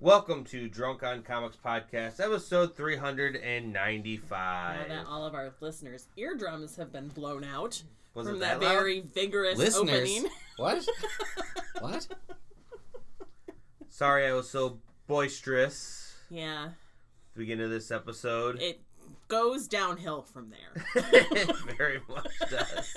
Welcome to Drunk on Comics Podcast, episode 395. Now 395. that all of our listeners' eardrums have been blown out Was from it that, that loud? very vigorous Listeners. opening. What? what? Sorry I was so boisterous Yeah, at the beginning of this episode. it goes downhill from there. it very much does.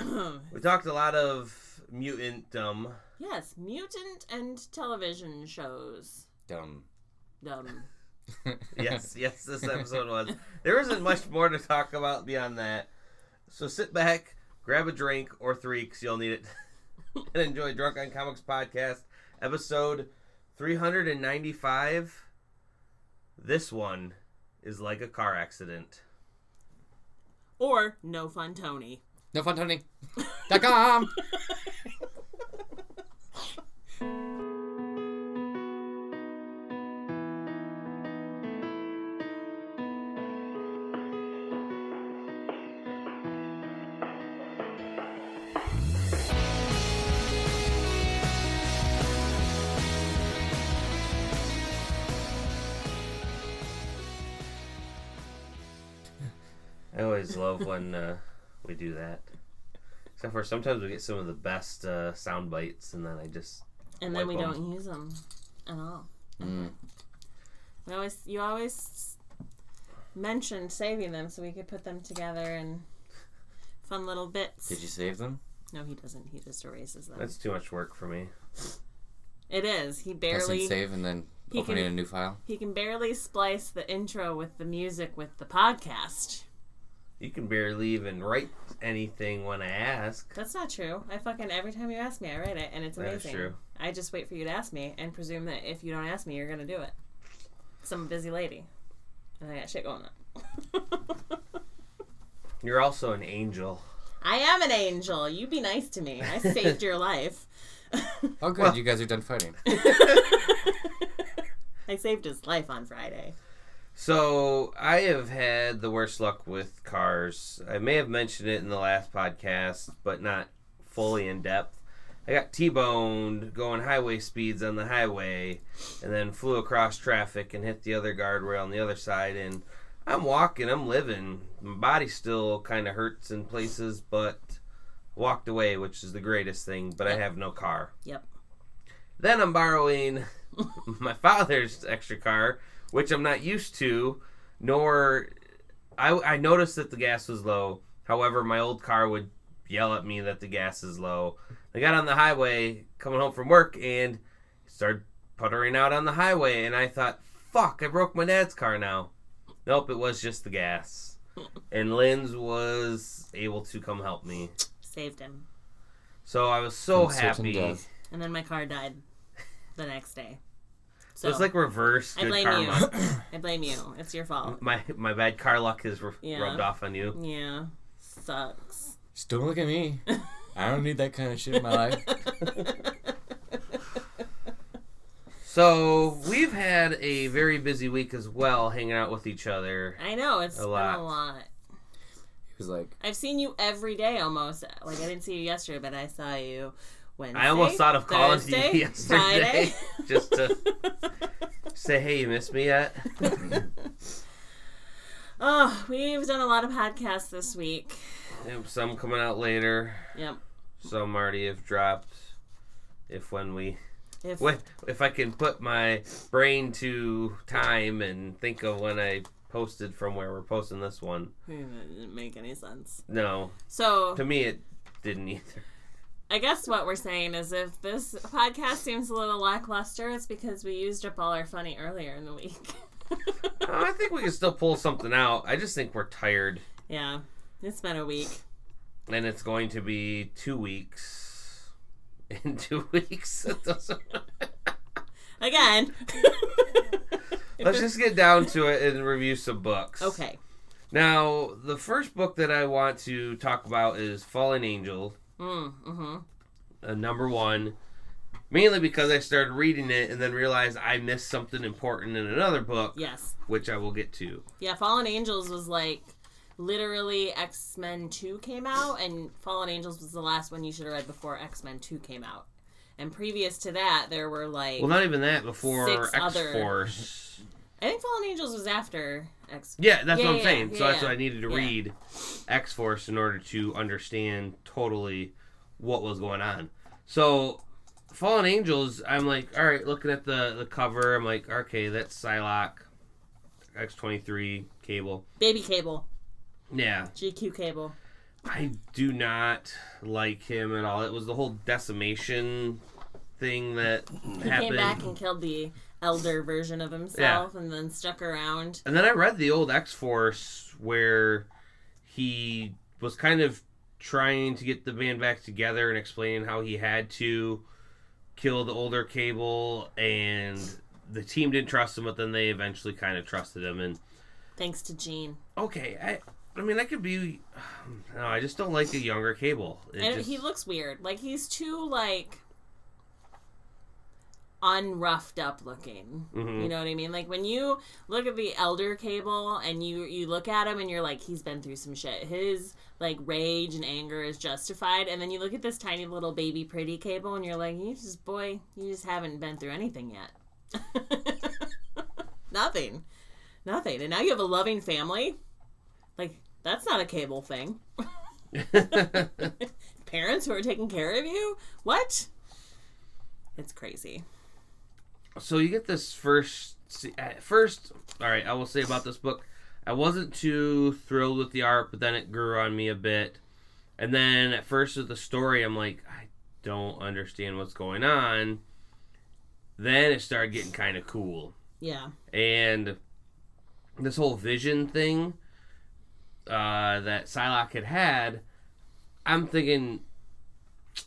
We talked a lot of mutant mutantdom. Yes, mutant and television shows. Dumb. Dumb. Yes, yes, this episode was. There isn't much more to talk about beyond that. So sit back, grab a drink or three, because you'll need it, and enjoy Drunk on Comics Podcast, episode 395. This one is like a car accident. or No Fun Tony. No love when uh, we do that. Except for sometimes we get some of the best uh, sound bites, and then I just And then we Wipe 'em. don't use them at all. Mm. We always, you always mentioned saving them so we could put them together in fun little bits. Did you save them? No, he doesn't. He just erases them. that's too much work for me. It is. He Pressing barely save and then He opening can- a new file. he can barely splice the intro with the music with the podcast. You can barely even write anything when I ask. That's not true. I fucking every time you ask me, I write it, and it's amazing. That is amazing. true. I just wait for you to ask me and presume that if you don't ask me, you're gonna do it. Cause I'm a busy lady, and I got shit going on. You're also an angel. I am an angel. You be nice to me. I saved your life. Oh, good. Well- you guys are done fighting. I saved his life on Friday. So I have had the worst luck with cars. I may have mentioned it in the last podcast, but not fully in depth. I got T-boned going highway speeds on the highway, and then flew across traffic and hit the other guardrail on the other side. And I'm walking, I'm living. My body still kind of hurts in places, but walked away, which is the greatest thing. But I have no car. Yep. Then I'm borrowing my father's extra car, which I'm not used to, nor I, I noticed that the gas was low. However, my old car would yell at me that the gas is low. I got on the highway coming home from work and started puttering out on the highway, and I thought, fuck, I broke my dad's car now. Nope, it was just the gas. And Lynn's was able to come help me. Saved him. So I was so From happy. And then my car died the next day. So So it's like reverse I blame karma. you. I blame you. It's your fault. my my bad car luck has r- Yeah. rubbed off on you. Yeah. Sucks. Just don't look at me. I don't need that kind of shit in my life. So we've had a very busy week as well, hanging out with each other. I know it's A been lot. a lot. He was like, I've seen you every day almost. Like I didn't see you yesterday, but I saw you Wednesday. I almost thought of calling you yesterday just to say, "Hey, you missed me yet?" oh, we've done a lot of podcasts this week. Yep, Some coming out later. Yep. Some already have dropped. If when we, If when, if I can put my brain to time and think of when I posted from where we're posting this one. Hmm, it didn't make any sense. No, So to me it didn't either. I guess what we're saying is if this podcast seems a little lackluster, it's because we used up all our funny earlier in the week. I think we can still pull something out. I just think we're tired, yeah, it's been a week. and it's going to be two weeks. In two weeks, It Again. let's just get down to it and review some books. okay. Now, the first book that I want to talk about is Fallen Angel, Mm, mm-hmm. uh, number one. Mainly because I started reading it and then realized I missed something important in another book, Yes. which I will get to. Yeah, Fallen Angels was like literally X Men 2 came out, and Fallen Angels was the last one you should have read before X Men 2 came out. And previous to that, there were like Well, not even that. Before X Force. I think Fallen Angels was after X. Yeah, that's Yeah, what I'm yeah, saying. so yeah, that's what. I needed to read X Force in order to understand totally what was going on. So Fallen Angels, I'm like, all right, looking at the the cover, I'm like, okay, that's Psylocke, X23 cable. Baby Cable, Yeah, GQ Cable. I do not like him at all. It was the whole decimation thing that He happened. came back and killed the elder version of himself, and then stuck around. And then I read the old X Force where he was kind of trying to get the band back together and explaining how he had to kill the older Cable, and the team didn't trust him, but then they eventually kind of trusted him. And Thanks to Gene. okay, I, I mean, I could be. No, I just don't like a younger Cable. It and just- he looks weird. Like he's too like unroughed up looking. Mhm. You know what I mean? Like when you look at the elder cable and you you look at him and you're like he's been through some shit. His like rage and anger is justified and then you look at this tiny little baby pretty cable and you're like you just boy, you just haven't been through anything yet. Nothing. Nothing. And now you have a loving family? Like that's not a cable thing. Parents who are taking care of you? What? It's crazy. So you get this first at first all right i will say about this book i wasn't too thrilled with the art but then it grew on me a bit. And then at first with the story i'm like i don't understand what's going on. Then it started getting kind of cool. Yeah. and this whole vision thing uh, that Psylocke had had, I'm thinking,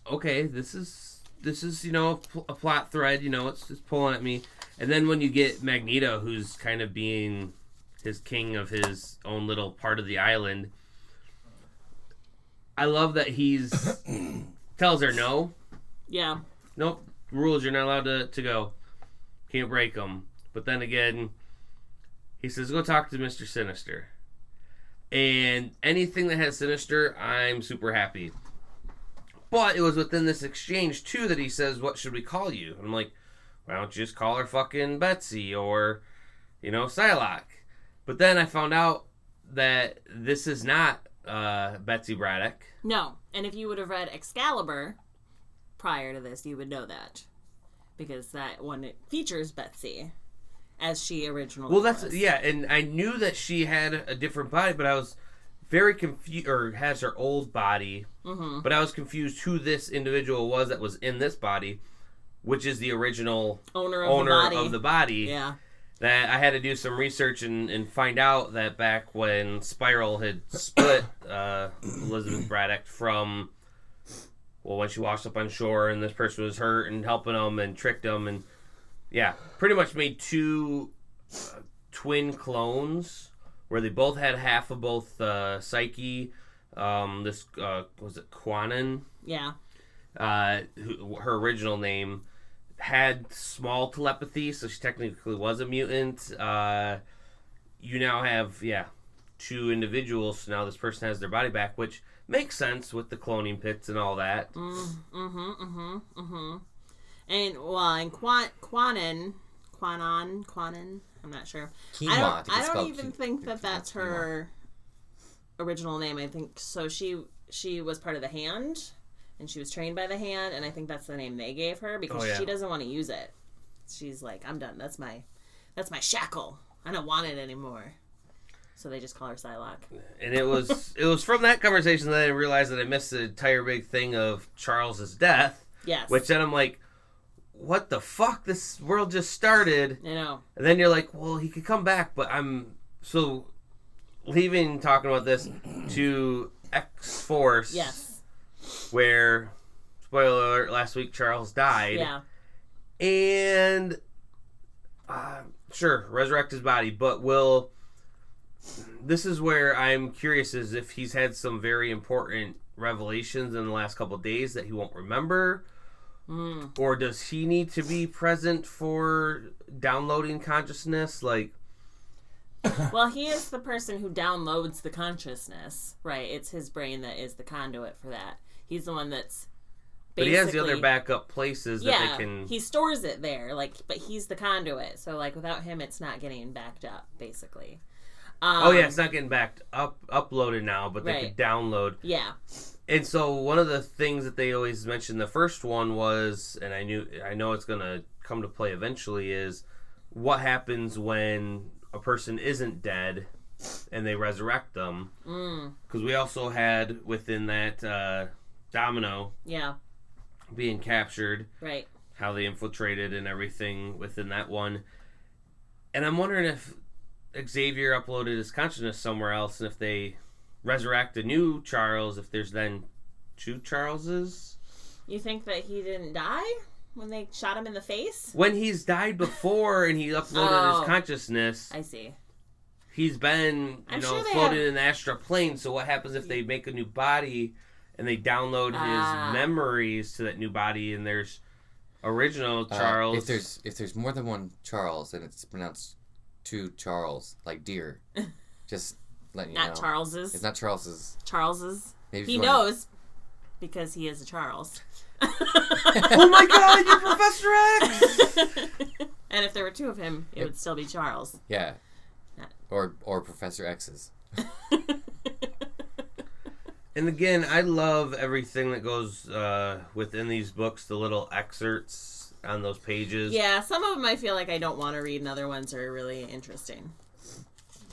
okay, this is this is you know a, pl- a plot thread. You know, it's just pulling at me. And then when you get Magneto, who's kind of being his king of his own little part of the island, I love that he's tells her no, Yeah. nope, rules you're not allowed to, to go. Can't break them. But then again, he says, go talk to Mr. Sinister. And anything that has Sinister, I'm super happy. But it was within this exchange, too, that he says, what should we call you? I'm like, why don't you just call her fucking Betsy or, you know, Psylocke? But then I found out that this is not uh, Betsy Braddock. No. And if you would have read Excalibur prior to this, you would know that. Because that one features Betsy as she originally Well, that's was. yeah, and I knew that she had a different body, but I was very confused, or has her old body, Mm-hmm. but I was confused who this individual was that was in this body, which is the original Owner of owner the body. of the body. yeah. That I had to do some research and, and find out that back when Spiral had split uh, Elizabeth Braddock from, well, when she washed up on shore and this person was hurt and helping them and tricked them and yeah, pretty much made two uh, twin clones where they both had half of both uh, Psyche. Um, this uh, was it Kwannon, Yeah. uh, who, her original name had small telepathy, so she technically was a mutant. Uh, you now have yeah two individuals. So now this person has their body back, which makes sense with the cloning pits and all that. Mm-hmm. Mm-hmm. Mm-hmm. And well, and Quan Kwannon, Kwannon, Kwannon. I'm not sure. Quinoa. I I don't. think I don't even qui- think that it's that's quinoa. her original name. I think so. She she was part of the hand, and she was trained by the hand, and I think that's the name they gave her because Oh, yeah. she doesn't want to use it. She's like, I'm done. That's my that's my shackle. I don't want it anymore. So they just call her Psylocke. And it was it was from that conversation that I realized that I missed the entire big thing of Charles's death. Yes. Which then I'm like, what the fuck? This world just started. I know. And then you're like, well, he could come back, but I'm so leaving talking about this to X Force, Yes. where spoiler alert, last week Charles died, Yeah. and uh, sure, resurrect his body, but will this is where I'm curious is if he's had some very important revelations in the last couple of days that he won't remember. Mm. Or does he need to be present for downloading consciousness? Like, Well, he is the person who downloads the consciousness, right? It's his brain that is the conduit for that. He's the one that's But he has the other backup places that yeah, they can. he stores it there, like, but he's the conduit. So, like, without him, it's not getting backed up, basically. Um, oh yeah, it's not getting backed up uploaded now, but they Right. could download. yeah, And so one of the things that they always mentioned the first one was, and I knew I know it's gonna come to play eventually, is what happens when a person isn't dead and they resurrect them. mm, Because we also had within that uh, Domino yeah, being captured, right. how they infiltrated and everything within that one. And I'm wondering if Xavier uploaded his consciousness somewhere else, and if they resurrect a new Charles, if there's then two Charleses. You think that he didn't die when they shot him in the face? When he's died before and he uploaded Oh. his consciousness, I see. he's been you I'm know sure floated have- in the astral plane. So what happens if they make a new body and they download Ah. his memories to that new body, and there's original Uh, Charles? if there's if there's more than one Charles and it's pronounced two Charles, like deer, just letting you Not know. Charles's. It's not Charles's. Charles's. Maybe He if you wanna- knows because he is a Charles. oh my God, you're Professor X! and if there were two of him, it Yep. would still be Charles. Yeah. Yeah. Or or Professor X's. And again, I love everything that goes uh, within these books, the little excerpts on those pages. yeah, some of them I feel like I don't want to read, and other ones are really interesting.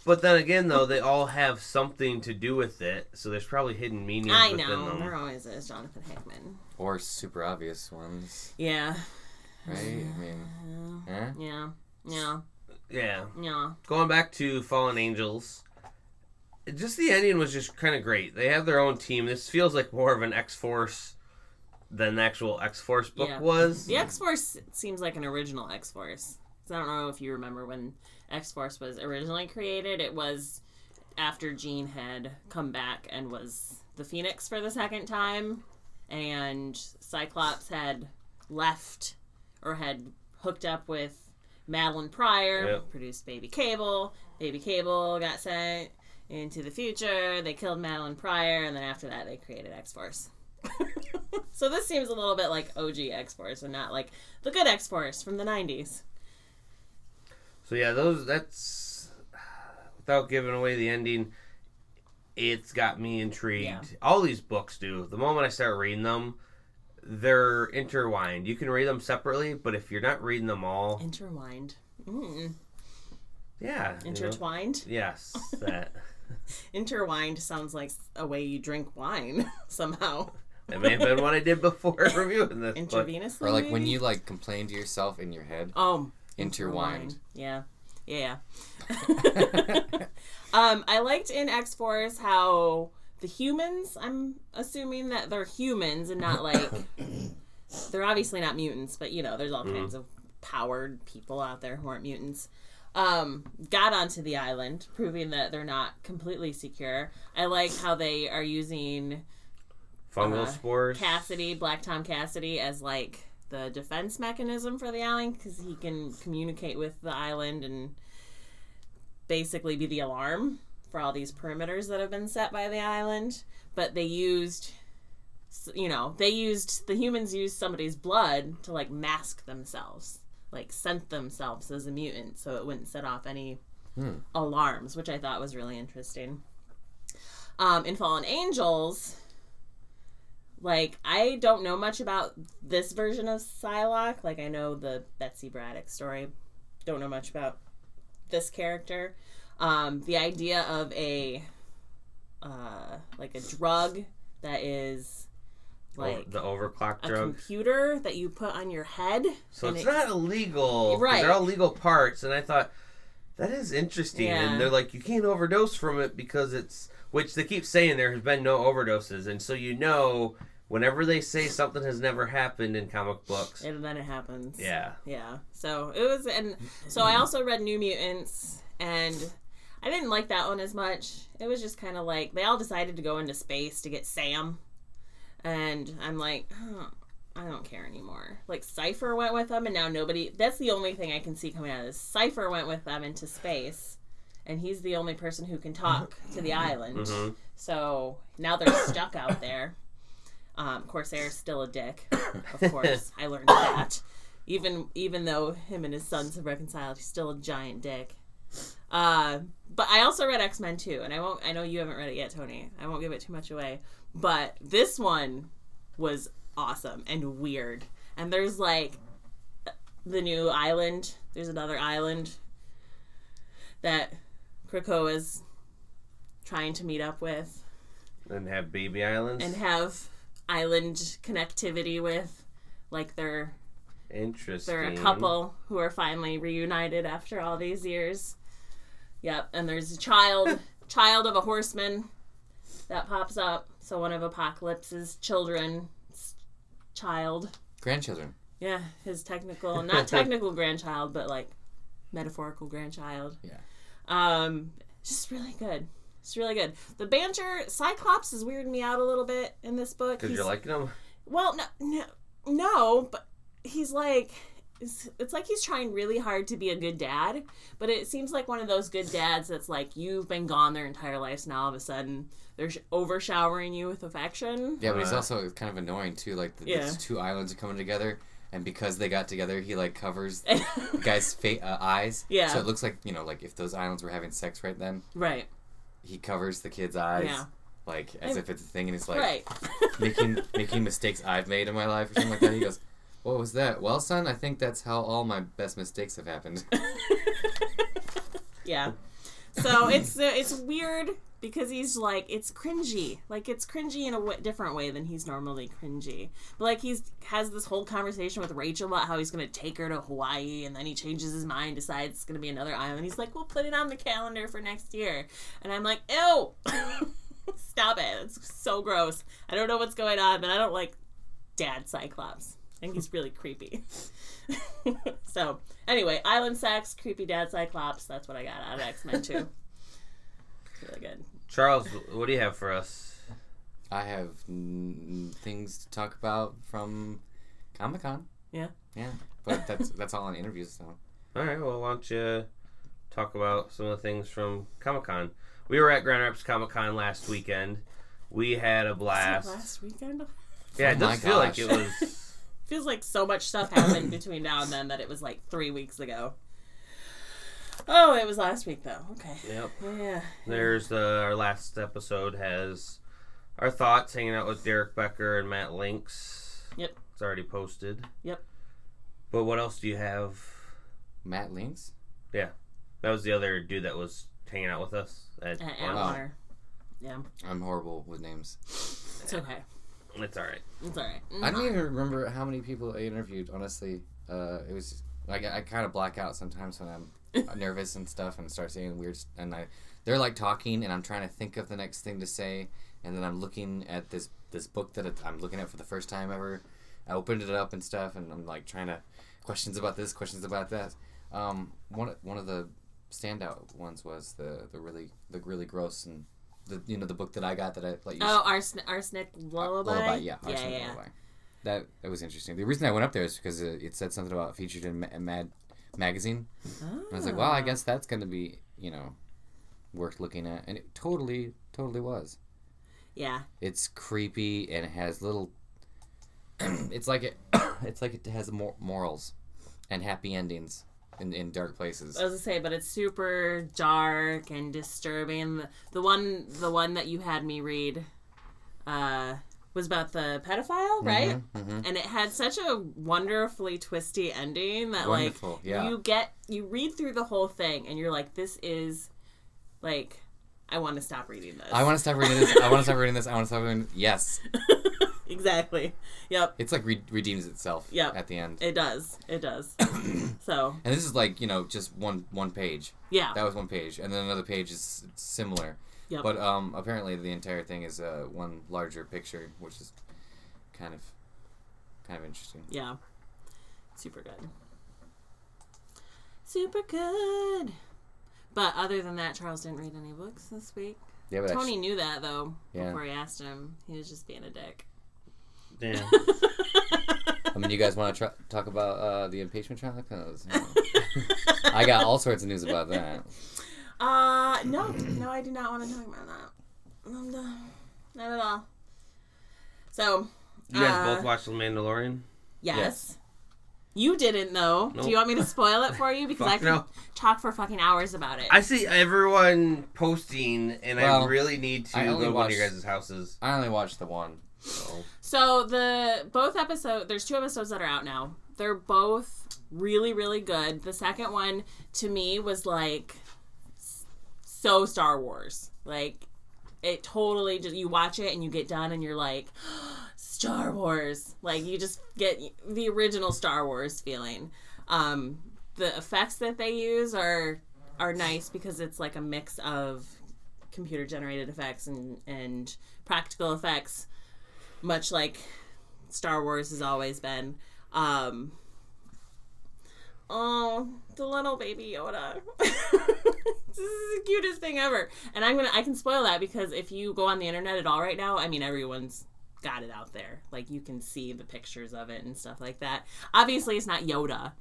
But then again, though, they all have something to do with it, so there's probably hidden meanings I know them. there always is Jonathan Hickman. Or super obvious ones. Yeah, Right? I mean huh? yeah, yeah, Yeah. yeah. Going back to Fallen Angels, just the ending was just kind of great. They have their own team. This feels like more of an X Force than the actual X Force book Yeah. was. The X Force seems like an original X Force. I don't know if you remember when X Force was originally created. It was after Jean had come back and was the Phoenix for the second time, and Cyclops had left or had hooked up with Madelyne Pryor, Yep. produced Baby Cable. Baby Cable got sent into the future. They killed Madelyne Pryor, and then after that, they created X Force. so this seems a little bit like OG X Force and not like the good X Force from the 90s. So yeah, those that's without giving away the ending. It's got me intrigued. Yeah. All these books do. The moment I start reading them, they're intertwined. You can read them separately, but if you're not reading them all, Intertwined. Mm. yeah, you know. Intertwined? Yes, that Intertwined sounds like a way you drink wine somehow. that may have been what I did before reviewing this. But Intravenously? Or like when you like complain to yourself in your head. Oh, Intertwined. Yeah. Yeah. um, I liked in X Force how the humans, I'm assuming that they're humans and not like they're obviously not mutants, but you know, there's all kinds of powered people out there who aren't mutants. Um, got onto the island, proving that they're not completely secure. I like how they are using fungal uh, spores. Cassidy, Black Tom Cassidy, as like the defense mechanism for the island because he can communicate with the island and basically be the alarm for all these perimeters that have been set by the island. But they used, you know, they used the humans used somebody's blood to like mask themselves, like scent themselves as a mutant, so it wouldn't set off any Hmm. alarms, which I thought was really interesting. Um, in Fallen Angels, like I don't know much about this version of Psylocke. Like I know the Betsy Braddock story. Don't know much about this character. Um, the idea of a uh, like a drug that is Oh, like the overclock a drug. computer that you put on your head. So it's it- not illegal. Right. They're all legal parts, and I thought that is interesting. Yeah. And they're like, you can't overdose from it because it's which they keep saying there has been no overdoses, and so you know whenever they say something has never happened in comic books. and then it happens. Yeah. Yeah. So it was, and so I also read New Mutants, and I didn't like that one as much. It was just kind of like they all decided to go into space to get Sam, and I'm like, "Huh, I don't care anymore. Like Cipher went with them, and now nobody. That's the only thing I can see coming out of this. Cipher went with them into space, and he's the only person who can talk to the island. Mhm. So now they're stuck out there. Um, Corsair's still a dick, of course. I learned that. Even even though him and his sons have reconciled, he's still a giant dick. Uh, but I also read X Men too, and I won't. I know you haven't read it yet, Tony. I won't give it too much away. But this one was awesome and weird. And there's like the new island. There's another island that Krakoa is trying to meet up with And have baby islands. and have island connectivity with. Like they're Interesting. they're a couple who are finally reunited after all these years. Yep, and there's a child, child of a horseman that pops up. So one of Apocalypse's children, child. Grandchildren. Yeah, his technical, not technical grandchild, but like metaphorical grandchild. Yeah. Um, just really good. It's really good. The banter, Cyclops is weirding me out a little bit in this book. Because He's- you're liking them? well, no, no, no, but he's like, it's, it's like he's trying really hard to be a good dad, but it seems like one of those good dads that's like, you've been gone their entire lives, now all of a sudden they're sh- over showering you with affection. Yeah, but he's Uh, also kind of annoying too. Like the, Yeah. these two islands are coming together, and because they got together, he like covers the guy's fa- uh, eyes. Yeah. So it looks like you know, like if those islands were having sex right then, right, he covers the kid's eyes. Yeah. Like as I'm- if it's a thing, and he's like right. making making mistakes I've made in my life or something like that. He goes, "What was that?" Well, son, I think that's how all my best mistakes have happened. yeah. So it's uh, it's weird because he's like it's cringy, like it's cringy in a w- different way than he's normally cringy. But like he's has this whole conversation with Rachel about how he's gonna take her to Hawaii, and then he changes his mind, decides it's gonna be another island. He's like, we'll put it on the calendar for next year, and I'm like, ew, stop it, it's so gross. I don't know what's going on, but I don't like Dad Cyclops. I think he's really creepy. so anyway, island sex, creepy dad Cyclops. That's what I got out of X Men too. It's really good. Charles, what do you have for us? I have mm, things to talk about from Comic Con. Yeah. Yeah, but that's that's all on interviews. So All right, well, why don't you talk about some of the things from Comic Con? We were at Grand Rapids Comic Con last weekend. We had a blast. last weekend Yeah, it Oh does my feel like gosh. it was. feels like so much stuff happened between now and then that it was like three weeks ago. Oh, it was last week though. Okay. yep. Yeah. There's uh, our last episode has our thoughts hanging out with Derek Becker and Matt Links. Yep. It's already posted. Yep. But what else do you have? Matt Links. Yeah, that was the other dude that was hanging out with us at At lunch. Atwater. Yeah. I'm horrible with names. It's okay. It's all right. It's all right. I don't even remember how many people I interviewed. Honestly, uh, it was like I kind of black out sometimes when I'm nervous and stuff and start saying weird. And I, they're like talking, and I'm trying to think of the next thing to say, and then I'm looking at this this book that I'm looking at for the first time ever. I opened it up and stuff, and I'm like trying to questions about this, questions about that. Um, one one of the standout ones was the the really the really gross and the you know the book that I got that I let you Oh, arsenic, arsenic lullaby. Lullaby, yeah, yeah, Arsenic yeah. Lullaby. That that was interesting. The reason I went up there is because it, it said something about featured in Ma- Mad magazine. And I was like, well, I Ah. guess that's going to be you know worth looking at, and it totally totally was. Yeah. It's creepy and it has little. it's like it. it's like it has mor- morals and happy endings in, in dark places. I was gonna say, but it's super dark and disturbing. The, the one, the one that you had me read, uh, was about the pedophile, right? hmm And it had such a wonderfully twisty ending that, Wonderful, like, yeah. you get you read through the whole thing and you're like, this is, like, I want to stop reading this. I want to stop reading this. I want to stop reading this. I want to stop reading. This. Yes, exactly. Yep. it's like re- redeems itself. Yep. At the end. It does. It does. so And this is like you know just one one page. yeah. That was one page, and then another page is similar. Yep. But um, apparently the entire thing is uh, one larger picture, which is kind of kind of interesting. Yeah. Super good. Super good. But other than that, Charles didn't read any books this week. Yeah, but Tony knew that though Yeah. before he asked him. He was just being a dick. Yeah. I mean, you guys want to tr- talk about uh, the impeachment trial? 'Cause, you know, I got all sorts of news about that. Uh, no, no, I do not want to talk about that. Um, no, Not at all. So, You guys Uh, both watched The Mandalorian? Yes. Yes. You didn't though. Nope. Do you want me to spoil it for you? Because I can no. talk for fucking hours about it. I see everyone posting, and I really need to I go only to one of your watched- guys' houses. I only watched the one. So. So the both episode there's two episodes that are out now. They're both really really good. The second one to me was like s- so Star Wars. Like it totally just you watch it and you get done and you're like Star Wars. Like you just get the original Star Wars feeling. Um the effects that they use are are nice because it's like a mix of computer generated effects and and practical effects much like Star Wars has always been. Um, oh, the little baby Yoda. this is the cutest thing ever. And I'm gonna I can spoil that because if you go on the internet at all right now, I mean everyone's got it out there. Like you can see the pictures of it and stuff like that. Obviously it's not Yoda.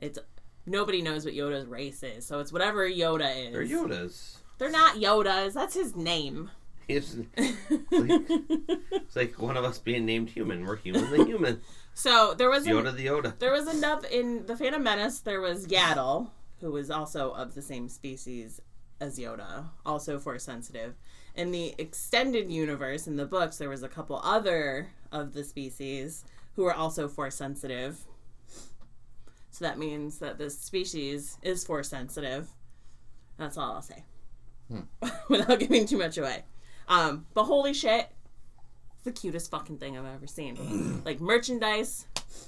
It's nobody knows what Yoda's race is. So it's whatever Yoda is. They're Yodas. They're not Yodas. That's his name. It's, it's like one of us being named human. We're human the human. so there was an- Yoda the Yoda. There was enough in the Phantom Menace. There was Yaddle, who was also of the same species as Yoda, also force sensitive. In the extended universe, in the books, there was a couple other of the species who were also force sensitive. So that means that this species is force sensitive. That's all I'll say, without giving too much away. Um, but holy shit, it's the cutest fucking thing I've ever seen. like merchandise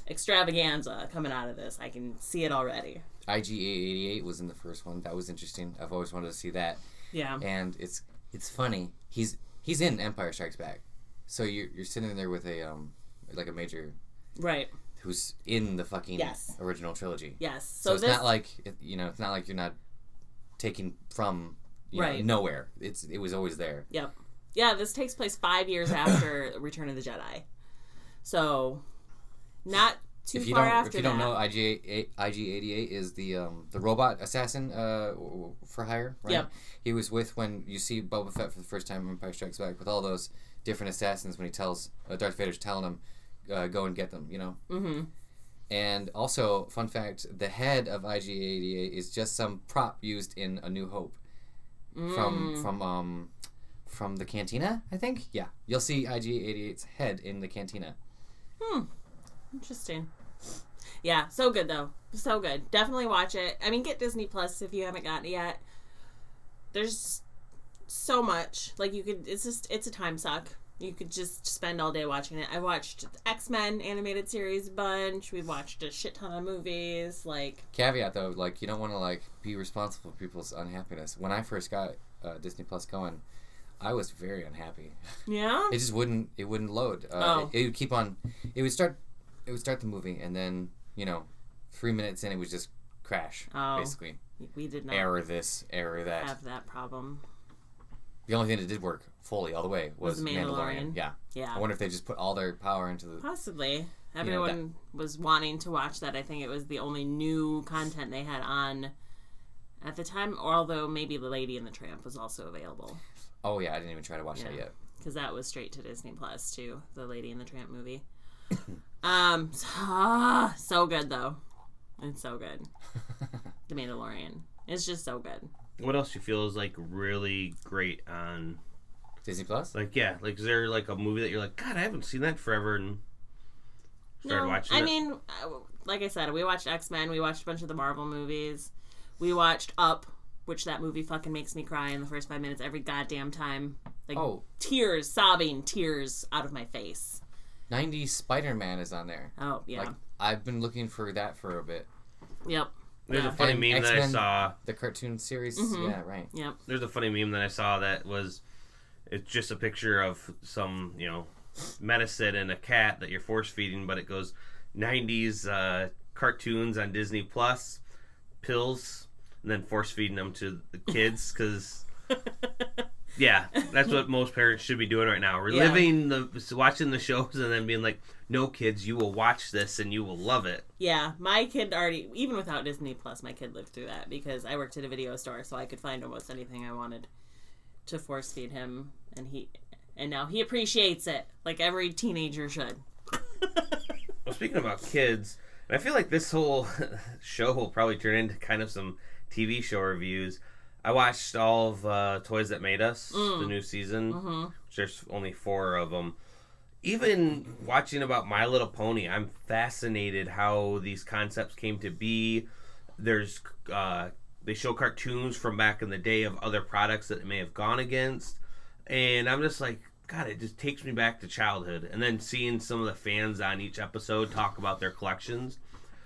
extravaganza coming out of this. I can see it already. IG-88 was in the first one. That was interesting. I've always wanted to see that. Yeah. And it's it's funny. He's he's in Empire Strikes Back. So you're you're sitting there with a um like a major Right. who's in the fucking Yes. original trilogy. Yes. So, So, it's this not like it- you know, it's not like you're not taking from you Right. know, nowhere. It's it was always there. Yep. Yeah, this takes place five years after Return of the Jedi. So not too if you far don't after if you don't know IG IG88 is the um the robot assassin uh for hire, right? Yep. He was with when you see Boba Fett for the first time in Empire Strikes Back with all those different assassins when he tells uh, Darth Vader's telling him uh, go and get them, you know. mm-hmm. And also, fun fact: the head of IG88 is just some prop used in A New Hope from Mm. from um from the cantina. I think. Yeah, you'll see IG88's head in the cantina. Interesting. Yeah, so good though. So good. Definitely watch it. I mean, get Disney Plus if you haven't gotten it yet. There's so much. Like you could. It's just. It's a time suck. You could just spend all day watching it. I watched X Men animated series a bunch. We've watched a shit ton of movies. Like Caveat though, like you don't want to like be responsible for people's unhappiness. When I first got uh, Disney Plus going, I was very unhappy. yeah. It just wouldn't. It wouldn't load. Uh, Oh. it, it would keep on. It would start. It would start the movie, and then you know, three minutes in, it would just crash. Oh. Basically, We did not error this, error that. have that problem. The only thing that did work fully all the way was, Was Mandalorian. Mandalorian. Yeah. Yeah. I wonder if they just put all their power into the. Possibly. know, Everyone was wanting to watch that. I think it was the only new content they had on at the time, although maybe The Lady and the Tramp was also available Oh yeah, I didn't even try to watch that yet. because that was straight to Disney Plus too. The Lady and the Tramp movie. um, so, ah, so good though. It's so good. The Mandalorian. It's just so good. What else you feel is like really great on? Disney Plus. Like yeah, like is there like a movie that you're like, God, I haven't seen that forever, and started no, watching I it? mean, uh, like I said, we watched X Men. We watched a bunch of the Marvel movies. We watched Up, which that movie fucking makes me cry in the first five minutes every goddamn time. Like Oh. tears, sobbing tears out of my face. 90s Spider-Man is on there. Oh yeah, Like I've been looking for that for a bit. yep, There's yeah. a funny And meme that I X-Men- saw. The cartoon series. Mhm. Yeah, right. yep. There's a funny meme that I saw that was, it's just a picture of some you know, medicine and a cat that you're force feeding, but it goes 90s uh, cartoons on Disney Plus, pills, and then force feeding them to the kids because. Yeah, that's what most parents should be doing right now. Reliving the watching the shows and then being like, "No, kids, you will watch this and you will love it." Yeah, my kid already, even without Disney Plus, my kid lived through that because I worked at a video store, so I could find almost anything I wanted to force feed him, and he, and now he appreciates it like every teenager should. well, speaking about kids, I feel like this whole show will probably turn into kind of some TV show reviews. I watched all of uh, Toys That Made Us, the new season. hmm There's only four of them. Even watching about My Little Pony, I'm fascinated how these concepts came to be. There's uh, they show cartoons from back in the day of other products that it may have gone against, and I'm just like, God, it just takes me back to childhood. And then seeing some of the fans on each episode talk about their collections.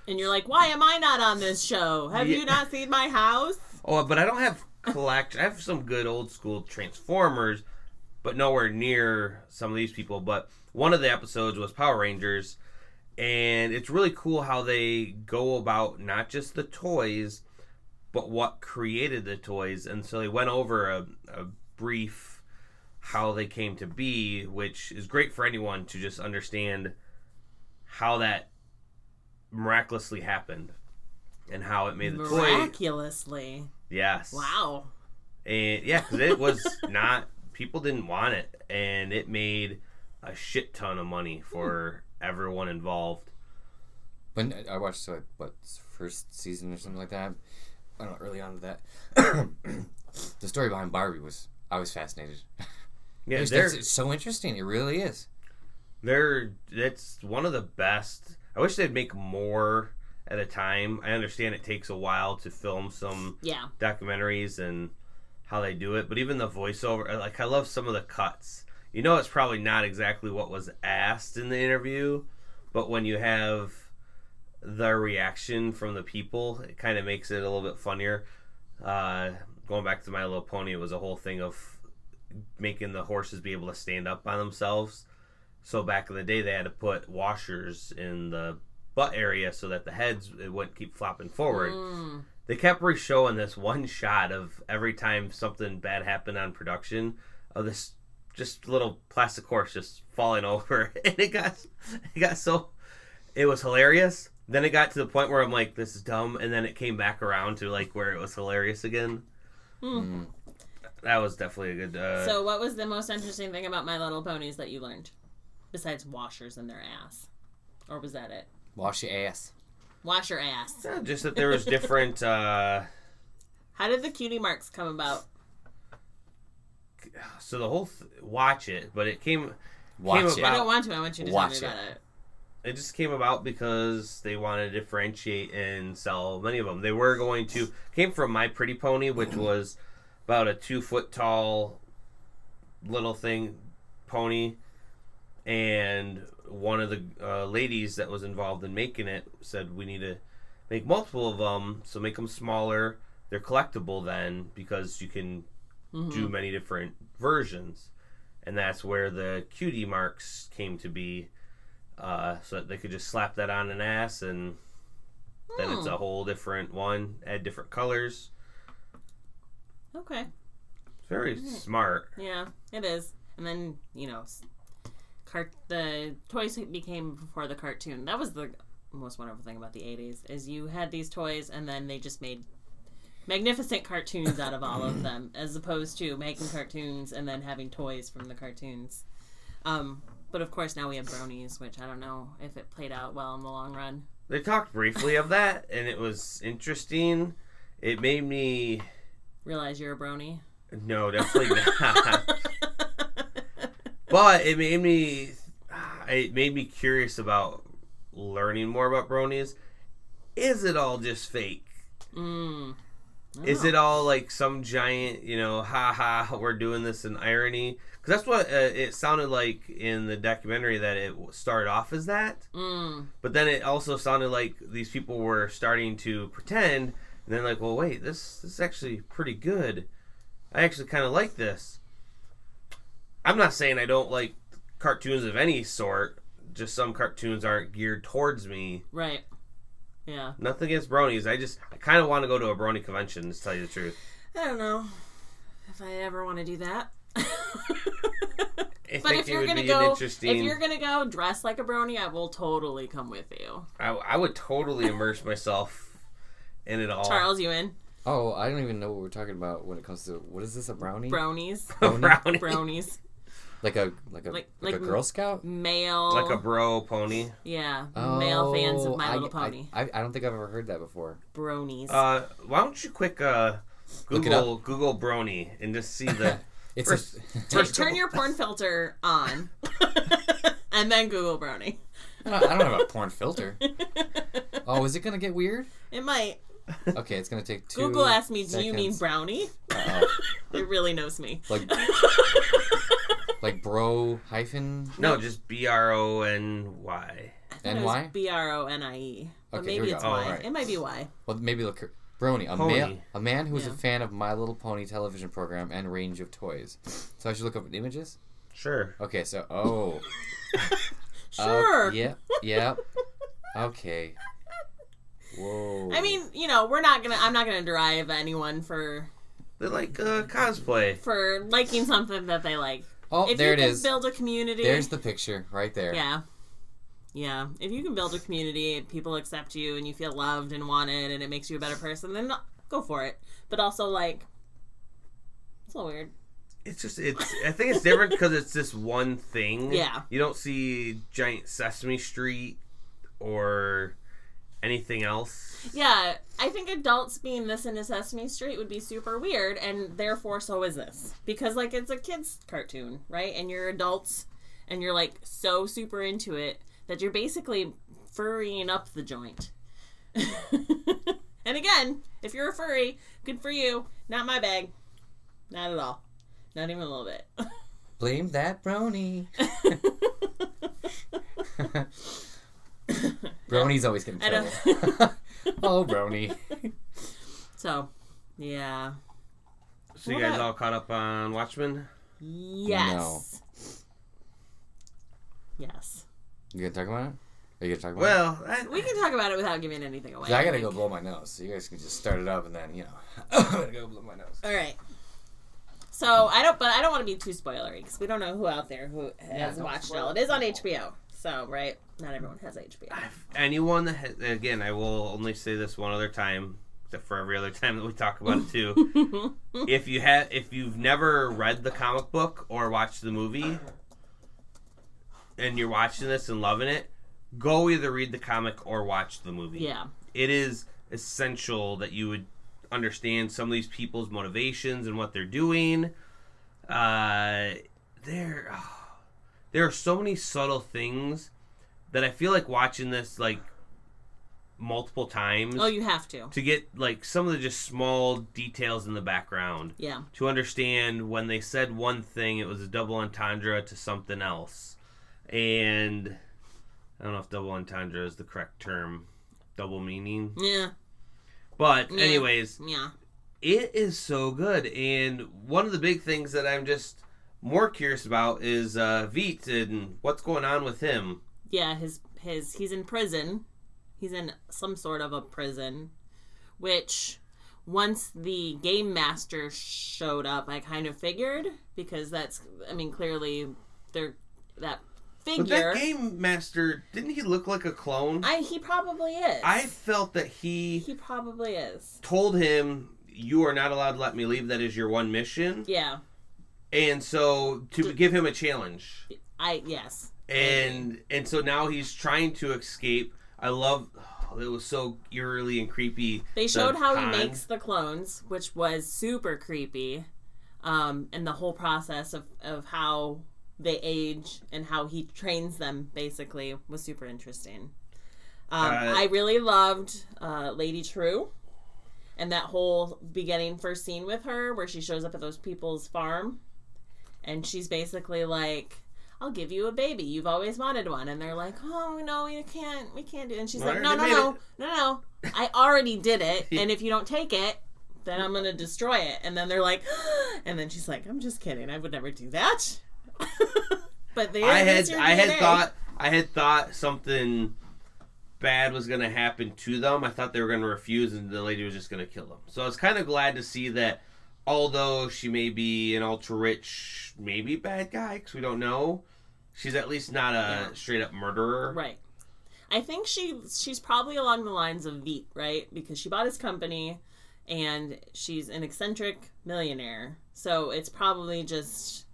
And you're like, why am I not on this show? Have Yeah. you not seen my house? Oh, but I don't have collect. I have some good old school Transformers, but nowhere near some of these people. But one of the episodes was Power Rangers, and it's really cool how they go about not just the toys, but what created the toys. And so they went over a, a brief how they came to be, which is great for anyone to just understand how that miraculously happened and how it made the toy. Miraculously. Yes. Wow. And yeah, because it was not people didn't want it, and it made a shit ton of money hmm. for everyone involved. When uh, I watched what, what first season or something like that, I don't know, early on to that. the story behind Barbie was I was fascinated. Yeah, it's, it's so interesting. It really is. they're it's one of the best. I wish they'd make more at a time. I understand it takes a while to film some Yeah. documentaries and how they do it, but even the voiceover, like I love some of the cuts. You know, it's probably not exactly what was asked in the interview, but when you have the reaction from the people, it kind of makes it a little bit funnier. Uh, going back to My Little Pony, it was a whole thing of making the horses be able to stand up by themselves. So back in the day, they had to put washers in the butt area so that the heads it wouldn't keep flopping forward Mm. they kept re-showing this one shot of every time something bad happened on production of this just little plastic horse just falling over and it got it got so it was hilarious then it got to the point where i'm like this is dumb and then it came back around to like where it was hilarious again Mm. that was definitely a good uh So, what was the most interesting thing about My Little Ponies that you learned? Besides washers in their ass. Or was that it? Wash your ass. Wash your ass. yeah, just that there was different uh How did the cutie marks come about? so the whole th- watch it but it came Watch Came it. I don't want to. I want you to Watch tell me about it. it. it just came about because they wanted to differentiate and sell many of them. They were going to came from My Pretty Pony, which was about a two foot tall little thing pony, and one of the uh, ladies that was involved in making it said we need to make multiple of them, so make them smaller. They're collectible then because you can do many different versions, and that's where the cutie marks came to be uh, so that they could just slap that on an ass and then it's a whole different one add different colors Okay. very smart Yeah, it is. And then you know, cart the toys became before the cartoon. That was the most wonderful thing about the '80s is you had these toys, and then they just made magnificent cartoons out of all of them, as opposed to making cartoons and then having toys from the cartoons. Um, but of course, now we have bronies, which I don't know if it played out well in the long run. they talked briefly of that and it was interesting it made me Realize you're a brony. no definitely not but it made me it made me curious about learning more about bronies is it all just fake Mm. Is it all like some giant, you know, ha ha, we're doing this in irony? Because that's what uh, it sounded like in the documentary that it started off as that. Mm. But then it also sounded like these people were starting to pretend, and then like, well, wait, this, this is actually pretty good. I actually kind of like this. I'm not saying I don't like cartoons of any sort, just some cartoons aren't geared towards me. Right. Yeah. Nothing against bronies. I just, I kind of want to go to a brony convention, to tell you the truth. I don't know if I ever want to do that. I But if you're gonna go, interesting. if you're gonna go dress like a brony, I will totally come with you. I, I would totally immerse myself in it all. Charles, you in? Oh, I don't even know what we're talking about when it comes to what is this a brownie? Brownies, brownie. brownies. Like a like a Like- like, like a Girl Scout. Male, like a bro pony. yeah, male fans of My Oh, I- Little Pony, I, I, I don't think I've ever heard that before. bronies. Uh, why don't you quick uh, Look it Google Google brony and just see the It's First- a, Turn- first turn couple- your porn filter on, and then Google brony. I don't I don't have a porn filter. Oh, is it gonna get weird? It might. Okay, it's gonna take two. Google asked me, "Do you mean seconds. brownie?" Uh-oh. It really knows me. like like bro hyphen no, just B R O N Y. and why? B R O N I E. But Okay, maybe it's go. Oh, Y. right. It might be Y. Well, maybe look. Brony, a Pony. man, a man who is Yeah. a fan of My Little Pony television program and range of toys. So I should look up images. Sure. Okay, so oh, Sure. Uh, yep, yep. Okay. Whoa. I mean, you know, we're not gonna. I'm not gonna derive anyone for They're like uh, cosplay. for liking something that they like. Oh, if there you it can is. build a community, There's the picture right there. yeah, yeah. If you can build a community and people accept you and you feel loved and wanted and it makes you a better person, then go for it. But also, like, it's a little weird. It's just it's. I think it's different because it's this one thing. Yeah. You don't see giant Sesame Street or anything else. Yeah, I think adults being this into Sesame Street would be super weird, and therefore so is this. Because, like, it's a kid's cartoon, right? And you're adults, and you're, like, so super into it that you're basically furrying up the joint. and again, if you're a furry, good for you. Not my bag. Not at all. Not even a little bit. Blame that brony. Brony's always getting I trouble. don't- oh, brony. so, yeah. So you guys about- all caught up on Watchmen? Yes. Yes. You gonna talk about it? Are you gonna talk about it? Well, I, We can talk about it without giving anything away. 'Cause I gotta think. go blow my nose, so you guys can just start it up and then you know. I'm gonna go blow my nose. All right. So I don't, but I don't want to be too spoilery because we don't know who out there who has don't watched it. all. It is on HBO, so right, not everyone has HBO. anyone that has, again, I will only say this one other time, except for every other time that we talk about it too. if you have, if you've never read the comic book or watched the movie, and you're watching this and loving it, go either read the comic or watch the movie. yeah, it is essential that you would understand some of these people's motivations and what they're doing. Uh, there, oh, there are so many subtle things that I feel like watching this like multiple times oh, you have to. to get like some of the just small details in the background Yeah, to understand when they said one thing, it was a double entendre to something else, and I don't know if double entendre is the correct term, double meaning. yeah, But Yeah. anyways, yeah. it is so good, and one of the big things that I'm just more curious about is uh, Veidt and what's going on with him. Yeah, his his he's in prison. He's in some sort of a prison, which once the game master showed up, I kind of figured because that's I mean clearly they're that figure. But that game master didn't he look like a clone? I he probably is. I felt that he he probably is. told him you are not allowed to let me leave. That is your one mission. Yeah, And so to give him a challenge, I yes. And and so now he's trying to escape. I love. oh, it was so eerily and creepy. They the showed how pond. he makes the clones, which was super creepy, um, and the whole process of of how they age and how he trains them basically was super interesting. Um, Uh, I really loved uh, Lady Trieu. And that whole beginning first scene with her, where she shows up at those people's farm, and she's basically like, "I'll give you a baby. You've always wanted one." And they're like, "Oh no, we can't. We can't do." It. And she's like, "No, no, no, it." no, no. I already did it. And if you don't take it, then I'm gonna destroy it." And then they're like, and then she's like, "I'm just kidding. I would never do that." but they, I had I had thought I had thought something bad was going to happen to them. I thought they were going to refuse, and the lady was just going to kill them. So I was kind of glad to see that, although she may be an ultra rich, maybe bad guy, because we don't know, she's at least not a Yeah. straight up murderer. Right. I think she she's probably along the lines of Veidt, right? Because she bought his company and she's an eccentric millionaire. So it's probably just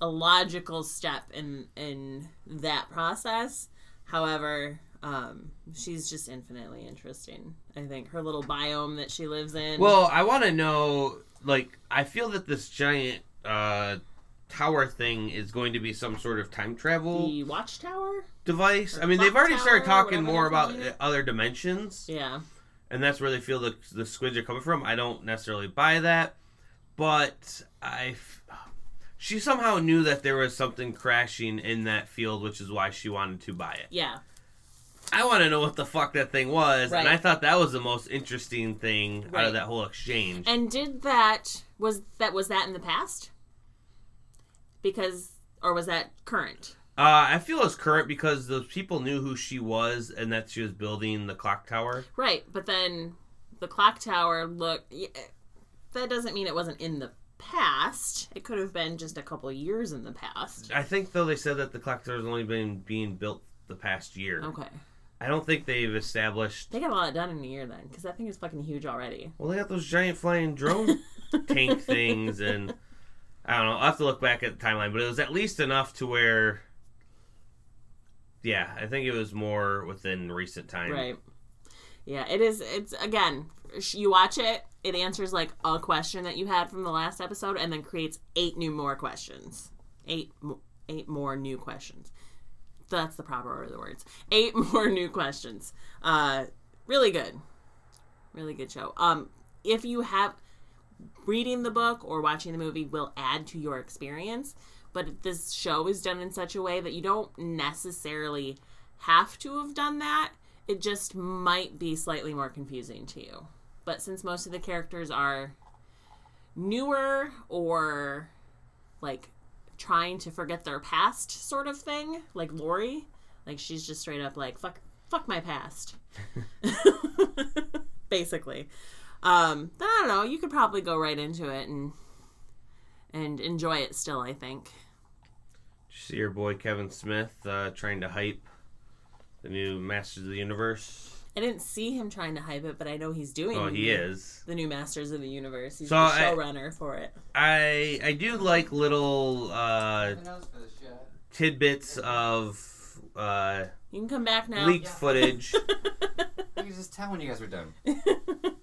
a logical step in in that process. However, um, she's just infinitely interesting. I think her little biome that she lives in. Well, I want to know. Like, I feel that this giant uh, tower thing is going to be some sort of time travel the watchtower. device. I mean, they've already started tower, talking more about it. Uh, other dimensions, Yeah, and that's where they feel the the squids are coming from. I don't necessarily buy that, but I. She somehow knew that there was something crashing in that field, which is why she wanted to buy it. yeah, I want to know what the fuck that thing was, and I thought that was the most interesting thing out of that whole exchange. And did that was that was that in the past? Because or was that current? Uh, I feel it's current because those people knew who she was and that she was building the clock tower. Right, but then the clock tower look that doesn't mean it wasn't in the past. It could have been just a couple years in the past. I think though they said that the clock tower has only been being built the past year. Okay. I don't think they've established. They got a lot done in a year then, because that thing is fucking huge already. Well, they got those giant flying drone tank things, and I don't know. I'll have to look back at the timeline, but it was at least enough to where. Yeah, I think it was more within recent time. Right. Yeah, it is. It's again, you watch it, it answers like a question that you had from the last episode, and then creates eight new more questions. Eight, eight more new questions. That's the proper order of the words. Eight more new questions. Uh, really good, really good show. Um, if you have reading the book or watching the movie will add to your experience, but this show is done in such a way that you don't necessarily have to have done that. It just might be slightly more confusing to you. But since most of the characters are newer or like trying to forget their past sort of thing, like Laurie, like she's just straight up like fuck fuck my past. Basically. Um, then I don't know, you could probably go right into it and and enjoy it still, I think. Did you see your boy Kevin Smith uh, trying to hype the new Masters of the Universe? I didn't see him trying to hype it, but I know he's doing Oh, he the- is. the new Masters of the Universe. He's So the I- showrunner for it. I I do like little uh, tidbits of uh, You can come back now. leaked footage. You can just tell when you guys were done.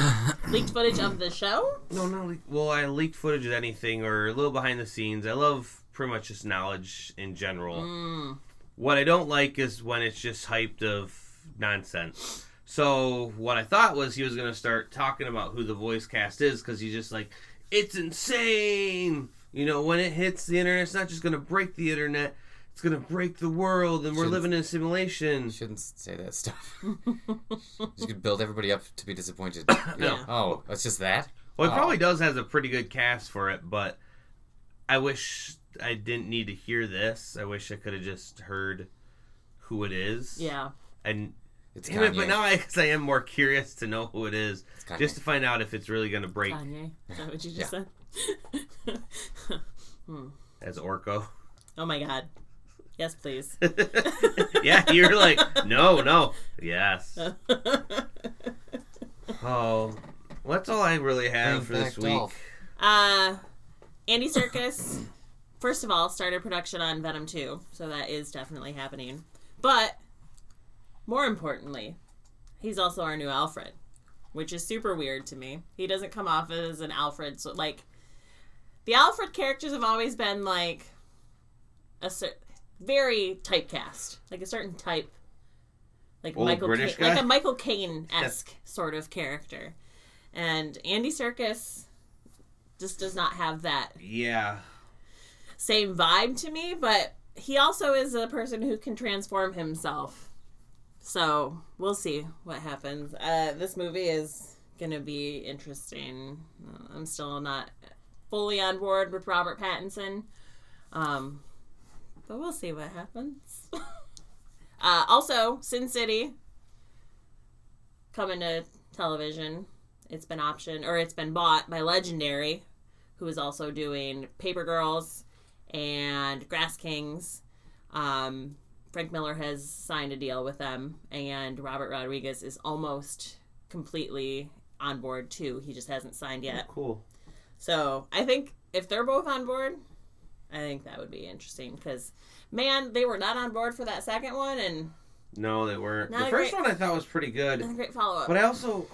leaked footage of the show. no, not leak. Well, I leaked footage of anything or a little behind the scenes. I love pretty much just knowledge in general. Mm. What I don't like is when it's just hyped of nonsense. So what I thought was he was going to start talking about who the voice cast is because he's just like, it's insane. You know, when it hits the internet, it's not just going to break the internet. It's going to break the world, and we're Shouldn't- living in a simulation. You shouldn't say that stuff. you could build everybody up to be disappointed. Yeah. Oh, it's just that? Well, it Oh. probably does has a pretty good cast for it, but I wish I didn't need to hear this. I wish I could have just heard who it is. Yeah. And It's damn it, Kanye. but now I guess I am more curious to know who it is, It's Kanye. just to find out if it's really going to break Kanye. Is that what you just said? Hmm. as Orko. oh my god. Yes, please. yeah, you're like, no, no, yes. Oh, well, that's all I really have Bring for this week. Dolph. uh, Andy Serkis, first of all, started production on Venom 2, so that is definitely happening. But more importantly, he's also our new Alfred, which is super weird to me. He doesn't come off as an Alfred, so like the Alfred characters have always been like a cer- very typecast, like a certain type, like Old Michael, British like a Michael Caine esque sort of character, and Andy Serkis just does not have that Yeah, same vibe to me, but he also is a person who can transform himself. So we'll see what happens. Uh, this movie is going to be interesting. I'm still not fully on board with Robert Pattinson, um, but we'll see what happens. uh, also, Sin City coming to television. It's been optioned or it's been bought by Legendary, who is also doing Paper Girls and Grass Kings. Um, Frank Miller has signed a deal with them, and Robert Rodriguez is almost completely on board too. He just hasn't signed yet. cool. So I think if they're both on board, I think that would be interesting because, man, they were not on board for that second one, and No, they weren't. Not the first great- one I thought was pretty good, not a great follow up. but I also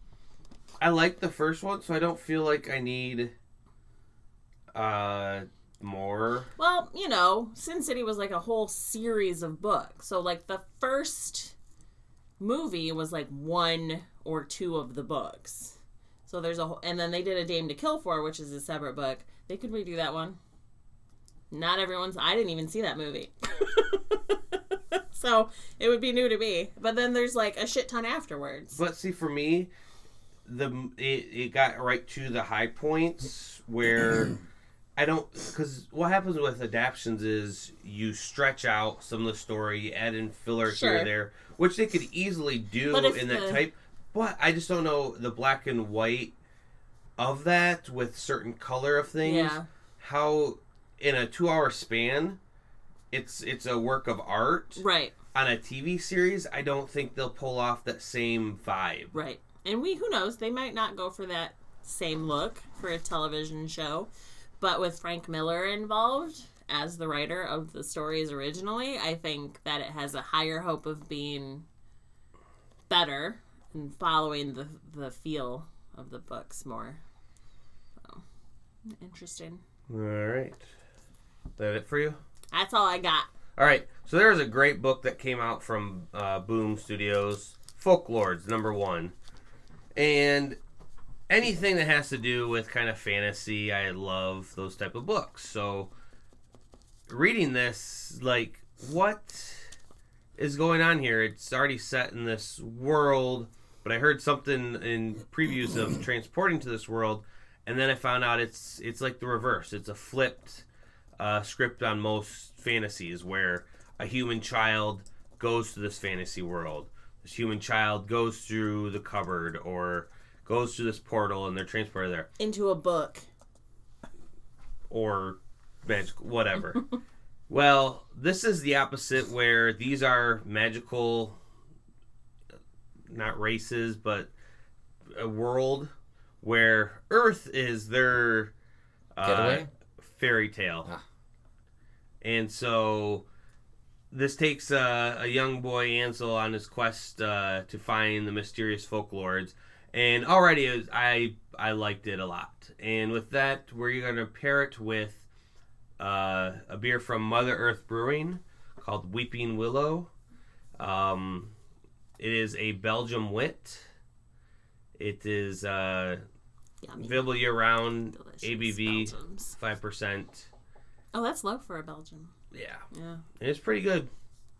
I like the first one, so I don't feel like I need uh more. Well, you know, Sin City was like a whole series of books. So like the first movie was like one or two of the books. So there's a whole, and then they did a Dame to Kill For, which is a separate book. They could redo that one. Not everyone's. I didn't even see that movie. so it would be new to me. But then there's like a shit ton afterwards. But see, for me, the it, it got right to the high points where I don't because what happens with adaptions is you stretch out some of the story, you add in filler here Sure. and there, which they could easily do in that the- type. But I just don't know the black and white of that with certain color of things. Yeah. How in a two-hour span, it's it's a work of art. Right. On a TV series, I don't think they'll pull off that same vibe. Right. And we who knows, they might not go for that same look for a television show. But with Frank Miller involved as the writer of the stories originally, I think that it has a higher hope of being better and following the the feel of the books more. So interesting. All right. That it for you? That's all I got. All right. So there's a great book that came out from uh, Boom Studios, Folklords number one, and anything that has to do with kind of fantasy, I love those type of books. So reading this, like, what is going on here? It's already set in this world, but I heard something in previews of transporting to this world, and then I found out it's it's like the reverse. It's a flipped uh, script on most fantasies where a human child goes to this fantasy world. This human child goes through the cupboard or goes through this portal and they're transported there. Into a book. Or magic, whatever. well, this is the opposite where these are magical, not races, but a world where Earth is their uh, fairy tale. Ah. And so this takes uh, a young boy Ansel on his quest uh, to find the mysterious folklords, and already was- I I liked it a lot. And with that, we're gonna pair it with uh, a beer from Mother Earth Brewing called Weeping Willow. Um, it is a Belgium wit. It is uh, available year round, Delicious ABV five percent. Oh, that's low for a Belgian. Yeah. Yeah. And it's pretty good.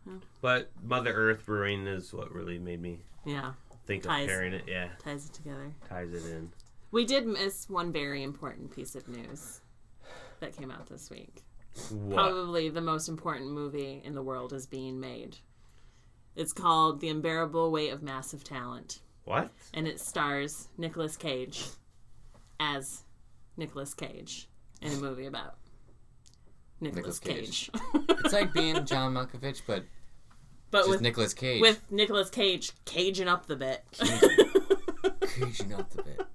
Yeah. But Mother Earth Brewing is what really made me Yeah. think Ties. of pairing it. Yeah, Ties it together. ties it in. We did miss one very important piece of news that came out this week. What? Probably the most important movie in the world is being made. It's called The Unbearable Weight of Massive Talent, What? and it stars Nicolas Cage as Nicolas Cage in a movie about Nicolas Nicolas Cage. It's like being John Malkovich, but but just with Nicolas Cage. with Nicolas Cage caging up the bit. Caging up the bit.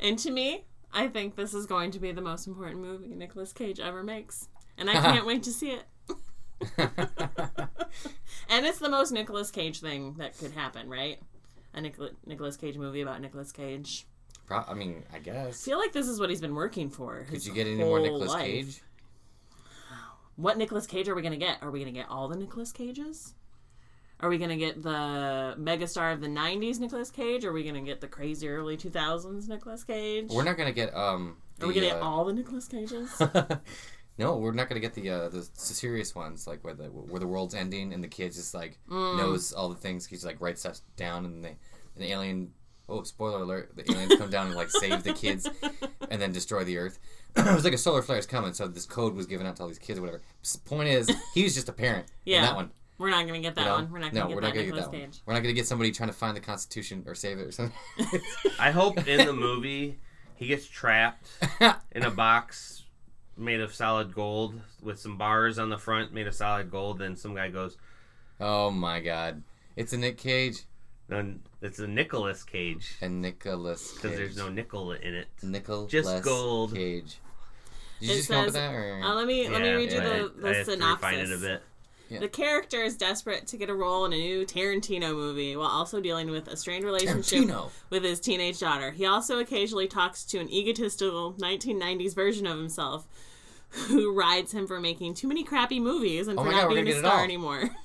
And to me, I think this is going to be the most important movie Nicolas Cage ever makes. And I can't wait to see it. And it's the most Nicolas Cage thing that could happen, right? A Nicola- Nicolas Cage movie about Nicolas Cage. Pro- I mean, I guess. I feel like this is what he's been working for. Could you get any more Nicolas life. Cage? What Nicolas Cage are we going to get? Are we going to get all the Nicolas Cages? Are we going to get the megastar of the 90s Nicolas Cage? Are we going to get the crazy early 2000s Nicolas Cage? We're not gonna get um. Are we the, going to get uh, all the Nicolas Cages? no, we're not gonna get the uh, the serious ones, like where the where the world's ending and the kid just like Mm. knows all the things. He's like writes stuff down, and they the alien. Oh, spoiler alert! The aliens come down and like save the kids, and then destroy the Earth. it was like a solar flare is coming, so this code was given out to all these kids, or whatever. S- Point is, he was just a parent. in Yeah. that one. We're not going to get that you know? one. We're not going to no, get we're get not that gonna get Nicolas that one. Cage. We're not gonna get somebody trying to find the Constitution or save it or something. I hope in the movie he gets trapped in a box made of solid gold with some bars on the front made of solid gold. Then some guy goes, oh my God! It's a Nick Cage "No, it's a Nicholas Cage and Nicholas because there's no nickel in it." Nickel Just gold. Cage. Did you It just come up with that? Or? Uh, let me let me Yeah, read you I- the, I the have to refine it a synopsis. bit. Yeah. The character is desperate to get a role in a new Tarantino movie while also dealing with a strained relationship Tarantino. with his teenage daughter. He also occasionally talks to an egotistical 1990s version of himself who rides him for making too many crappy movies and Oh for my not we're being a gonna get it star all. anymore.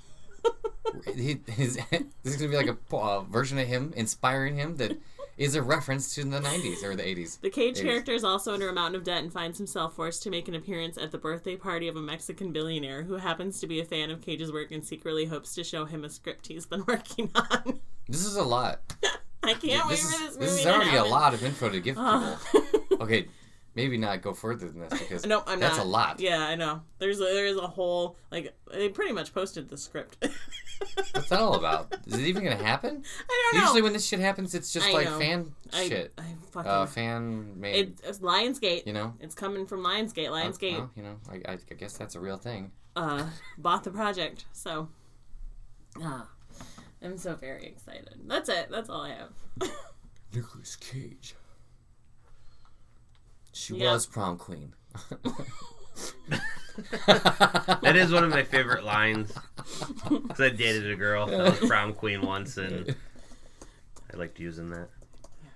he, his, this is gonna be like a uh, version of him inspiring him that is a reference to the '90s or the '80s. The Cage 80s. character is also under a mountain of debt and finds himself forced to make an appearance at the birthday party of a Mexican billionaire who happens to be a fan of Cage's work and secretly hopes to show him a script he's been working on. This is a lot. I can't wait This for this movie. this is already a lot of info to give people. Oh. Okay, maybe not go further than this because Nope, I'm that's not. a lot. Yeah, I know. There's a, there's a whole like they pretty much posted the script. What's that all about? Is it even gonna happen? I don't know. Usually when this shit happens, it's just I like know. fan I, shit, I fucking. uh, fan made. it, it's Lionsgate. you know. It's coming from Lionsgate. Uh, Lionsgate well, you know, I, I, I guess that's a real thing. uh, bought the project, so ah, I'm so very excited. That's it. That's all I have. Nicholas Cage. She Yeah. was prom queen. That is one of my favorite lines. Because I dated a girl that was prom queen once, and I liked using that.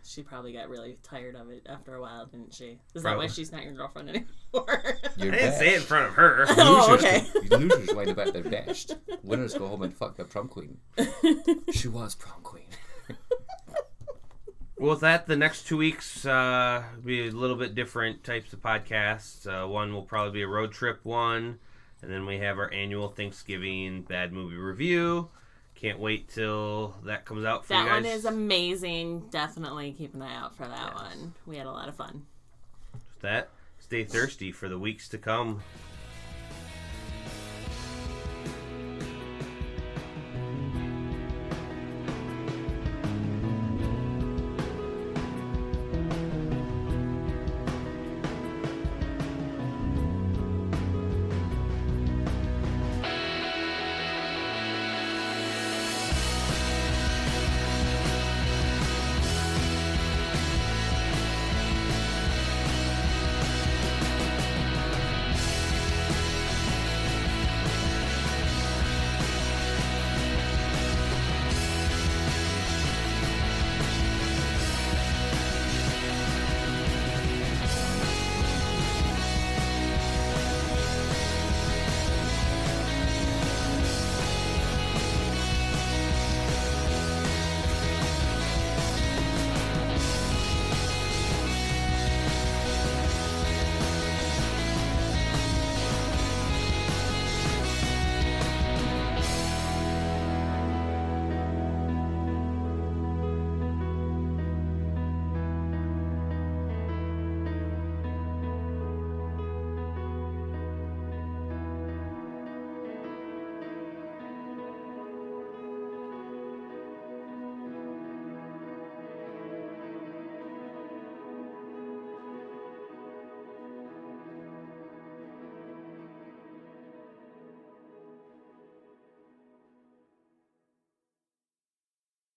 She probably got really tired of it after a while, didn't she? Is that why she's not your girlfriend anymore? You're I didn't say it in front of her. Oh, Losers, okay. go- losers wind up at their best. Winners go home and fuck the prom queen. She was prom queen. Well, with that, the next two weeks uh, be a little bit different types of podcasts. Uh, one will probably be a road trip one, and then we have our annual Thanksgiving bad movie review. Can't wait till that comes out for that you guys. one is amazing. Definitely keep an eye out for that Yes. one. We had a lot of fun. With that. Stay thirsty for the weeks to come.